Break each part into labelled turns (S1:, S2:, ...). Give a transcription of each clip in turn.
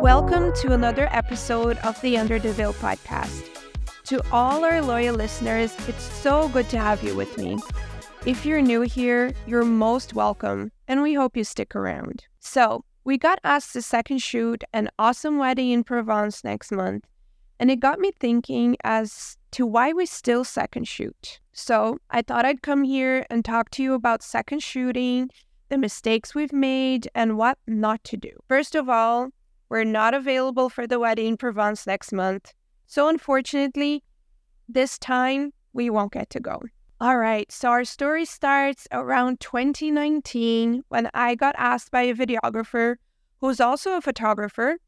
S1: Welcome to another episode of the Under the Veil podcast. To all our loyal listeners, it's so good to have you with me. If you're new here, you're most welcome, and we hope you stick around. So, we got asked to second shoot an awesome wedding in Provence next month, and it got me thinking as to why we still second shoot. So, I thought I'd come here and talk to you about second shooting, the mistakes we've made, and what not to do. First of all, we're not available for the wedding in Provence next month, so unfortunately, this time we won't get to go. All right, so our story starts around 2019 when I got asked by a videographer who's also a photographer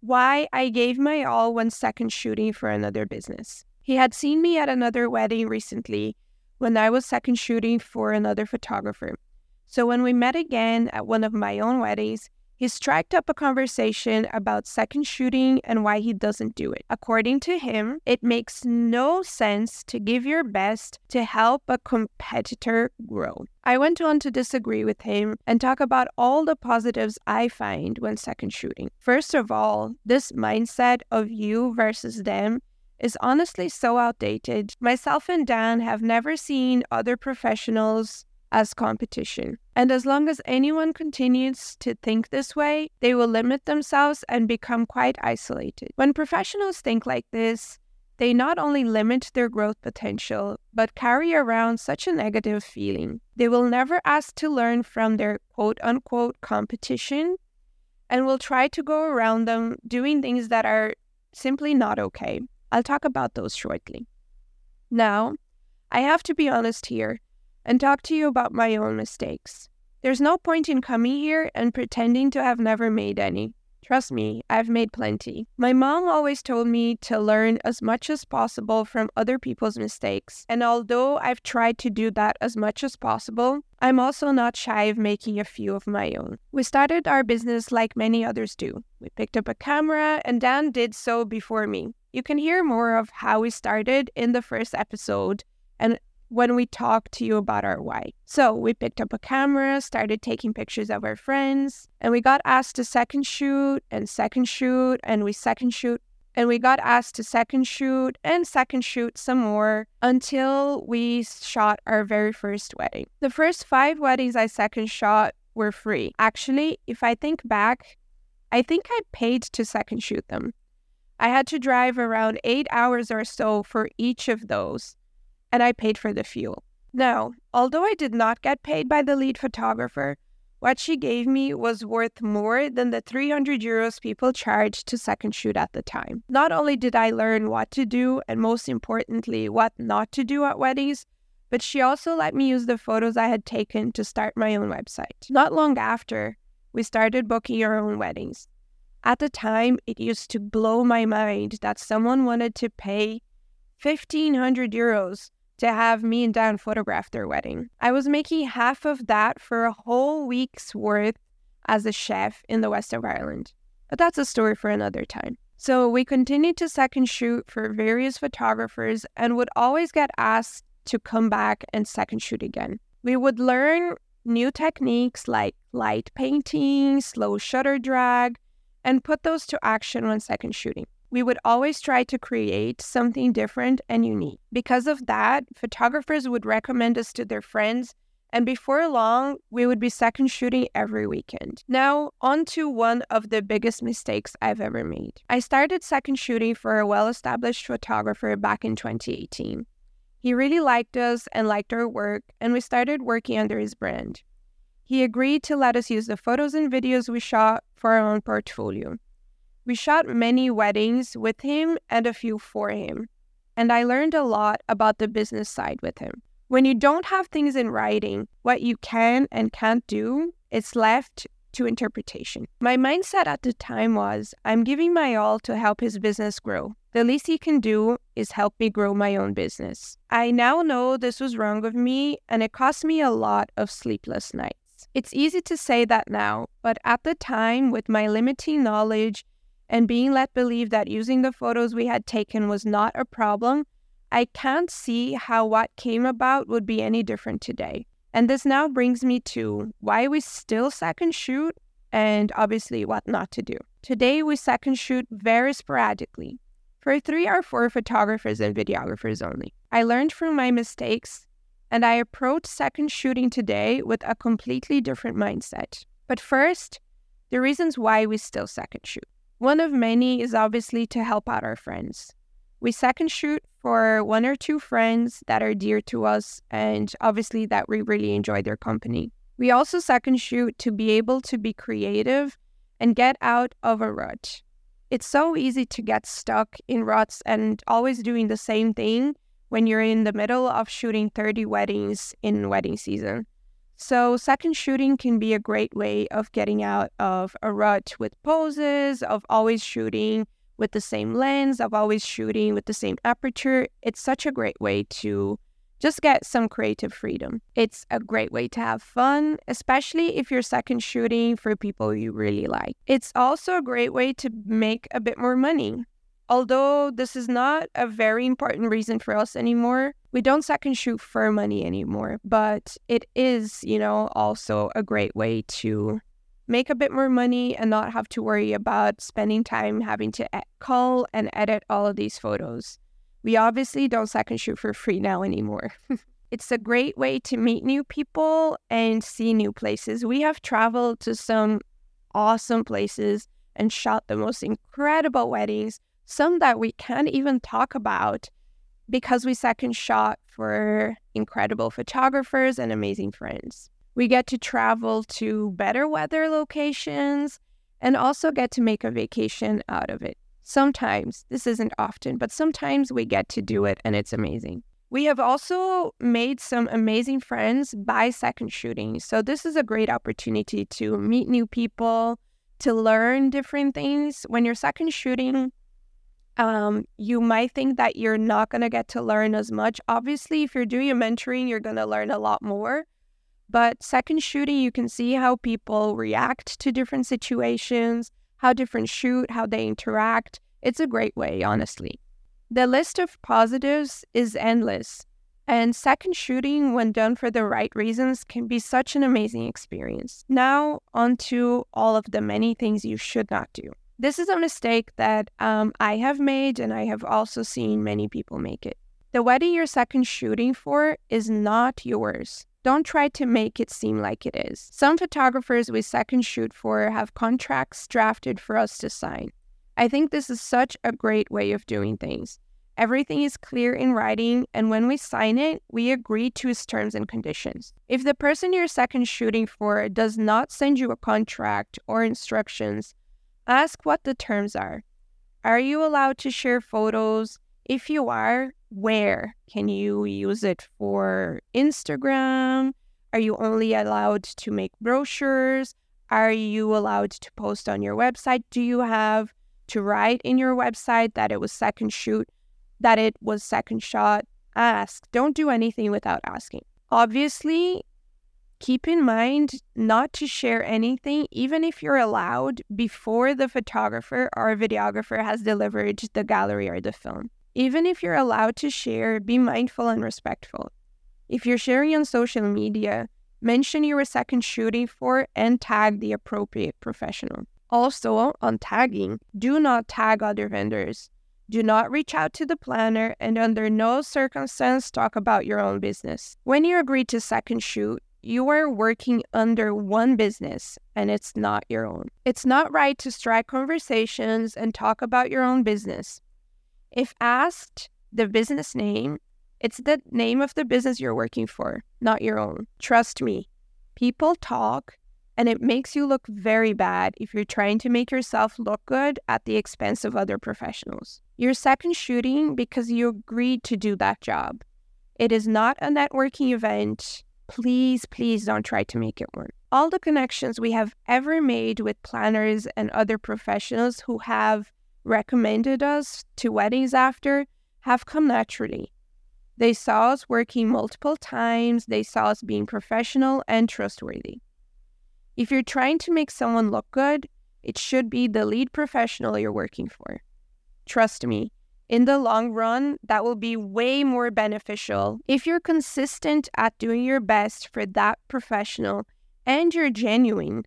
S1: why I gave my all when second shooting for another business. He had seen me at another wedding recently when I was second shooting for another photographer. So when we met again at one of my own weddings, he struck up a conversation about second shooting and why he doesn't do it. According to him, it makes no sense to give your best to help a competitor grow. I went on to disagree with him and talk about all the positives I find when second shooting. First of all, this mindset of you versus them is honestly so outdated. Myself and Dan have never seen other professionals as competition. And as long as anyone continues to think this way, they will limit themselves and become quite isolated. When professionals think like this, they not only limit their growth potential, but carry around such a negative feeling. They will never ask to learn from their quote unquote competition and will try to go around them doing things that are simply not okay. I'll talk about those shortly. Now, I have to be honest here and talk to you about my own mistakes. There's no point in coming here and pretending to have never made any. Trust me, I've made plenty. My mom always told me to learn as much as possible from other people's mistakes, and although I've tried to do that as much as possible, I'm also not shy of making a few of my own. We started our business like many others do. We picked up a camera, and Dan did so before me. You can hear more of how we started in the first episode, and when we talk to you about our why. So we picked up a camera, started taking pictures of our friends, and we got asked to second shoot and second shoot, and we second shoot. And we got asked to second shoot and second shoot some more until we shot our very first wedding. The first five weddings I second shot were free. Actually, if I think back, I think I paid to second shoot them. I had to drive around eight hours or so for each of those and I paid for the fuel. Now, although I did not get paid by the lead photographer, what she gave me was worth more than the 300 euros people charged to second shoot at the time. Not only did I learn what to do, and most importantly, what not to do at weddings, but she also let me use the photos I had taken to start my own website. Not long after, we started booking our own weddings. At the time, it used to blow my mind that someone wanted to pay 1500 euros to have me and Dan photograph their wedding. I was making half of that for a whole week's worth as a chef in the west of Ireland. But that's a story for another time. So we continued to second shoot for various photographers and would always get asked to come back and second shoot again. We would learn new techniques like light painting, slow shutter drag, and put those to action when second shooting we would always try to create something different and unique. Because of that, photographers would recommend us to their friends, and before long, we would be second shooting every weekend. Now, on to one of the biggest mistakes I've ever made. I started second shooting for a well established photographer back in 2018. He really liked us and liked our work, and we started working under his brand. He agreed to let us use the photos and videos we shot for our own portfolio. We shot many weddings with him and a few for him, and I learned a lot about the business side with him. When you don't have things in writing, what you can and can't do, it's left to interpretation. My mindset at the time was I'm giving my all to help his business grow. The least he can do is help me grow my own business. I now know this was wrong of me and it cost me a lot of sleepless nights. It's easy to say that now, but at the time, with my limiting knowledge and being let believe that using the photos we had taken was not a problem, I can't see how what came about would be any different today. And this now brings me to why we still second shoot and obviously what not to do. Today, we second shoot very sporadically for three or four photographers and videographers only. I learned from my mistakes and I approach second shooting today with a completely different mindset. But first, the reasons why we still second shoot. One of many is obviously to help out our friends. We second shoot for one or two friends that are dear to us and obviously that we really enjoy their company. We also second shoot to be able to be creative and get out of a rut. It's so easy to get stuck in ruts and always doing the same thing when you're in the middle of shooting 30 weddings in wedding season. So, second shooting can be a great way of getting out of a rut with poses, of always shooting with the same lens, of always shooting with the same aperture. It's such a great way to just get some creative freedom. It's a great way to have fun, especially if you're second shooting for people you really like. It's also a great way to make a bit more money. Although this is not a very important reason for us anymore, we don't second shoot for money anymore, but it is, you know, also a great way to make a bit more money and not have to worry about spending time having to call and edit all of these photos. We obviously don't second shoot for free now anymore. it's a great way to meet new people and see new places. We have traveled to some awesome places and shot the most incredible weddings some that we can't even talk about because we second shot for incredible photographers and amazing friends. We get to travel to better weather locations and also get to make a vacation out of it. Sometimes, this isn't often, but sometimes we get to do it and it's amazing. We have also made some amazing friends by second shooting. So, this is a great opportunity to meet new people, to learn different things. When you're second shooting, um, you might think that you're not going to get to learn as much. Obviously, if you're doing a mentoring, you're going to learn a lot more. But second shooting, you can see how people react to different situations, how different shoot, how they interact. It's a great way, honestly. The list of positives is endless. And second shooting, when done for the right reasons, can be such an amazing experience. Now, on to all of the many things you should not do. This is a mistake that um, I have made, and I have also seen many people make it. The wedding you're second shooting for is not yours. Don't try to make it seem like it is. Some photographers we second shoot for have contracts drafted for us to sign. I think this is such a great way of doing things. Everything is clear in writing, and when we sign it, we agree to its terms and conditions. If the person you're second shooting for does not send you a contract or instructions, Ask what the terms are. Are you allowed to share photos? If you are, where? Can you use it for Instagram? Are you only allowed to make brochures? Are you allowed to post on your website? Do you have to write in your website that it was second shoot, that it was second shot? Ask. Don't do anything without asking. Obviously, keep in mind not to share anything, even if you're allowed, before the photographer or videographer has delivered the gallery or the film. Even if you're allowed to share, be mindful and respectful. If you're sharing on social media, mention you were second shooting for and tag the appropriate professional. Also, on tagging, do not tag other vendors. Do not reach out to the planner and under no circumstance talk about your own business. When you agree to second shoot, you are working under one business and it's not your own. It's not right to strike conversations and talk about your own business. If asked the business name, it's the name of the business you're working for, not your own. Trust me, people talk and it makes you look very bad if you're trying to make yourself look good at the expense of other professionals. You're second shooting because you agreed to do that job. It is not a networking event please, please don't try to make it work. All the connections we have ever made with planners and other professionals who have recommended us to weddings after have come naturally. They saw us working multiple times, they saw us being professional and trustworthy. If you're trying to make someone look good, it should be the lead professional you're working for. Trust me, in the long run, that will be way more beneficial. If you're consistent at doing your best for that professional and you're genuine,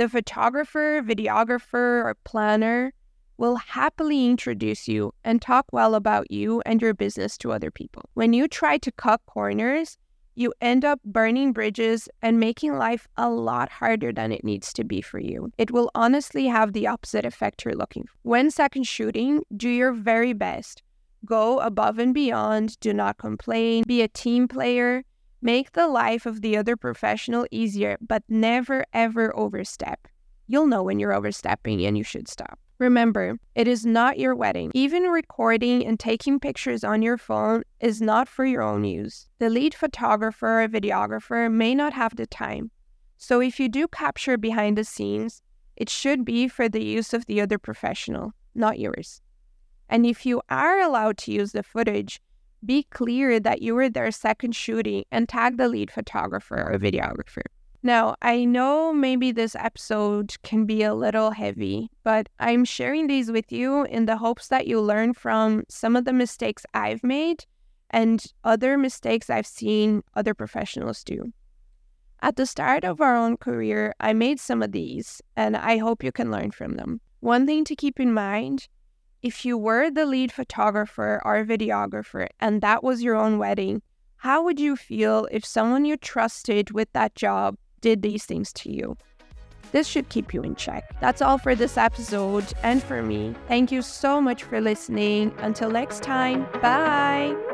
S1: The photographer, videographer, or planner will happily introduce you and talk well about you and your business to other people. When you try to cut corners, you end up burning bridges and making life a lot harder than it needs to be for you. It will honestly have the opposite effect you're looking for. When second shooting, do your very best. Go above and beyond, do not complain, be a team player, make the life of the other professional easier, but never ever overstep. You'll know when you're overstepping and you should stop. Remember, it is not your wedding. Even recording and taking pictures on your phone is not for your own use. The lead photographer or videographer may not have the time. So if you do capture behind the scenes, it should be for the use of the other professional, not yours. And if you are allowed to use the footage, be clear that you were there second shooting and tag the lead photographer or videographer. Now, I know maybe this episode can be a little heavy, but I'm sharing these with you in the hopes that you learn from some of the mistakes I've made and other mistakes I've seen other professionals do. At the start of our own career, I made some of these, and I hope you can learn from them. One thing to keep in mind if you were the lead photographer or videographer and that was your own wedding, how would you feel if someone you trusted with that job did these things to you. This should keep you in check. That's all for this episode and for me. Thank you so much for listening. Until next time, bye.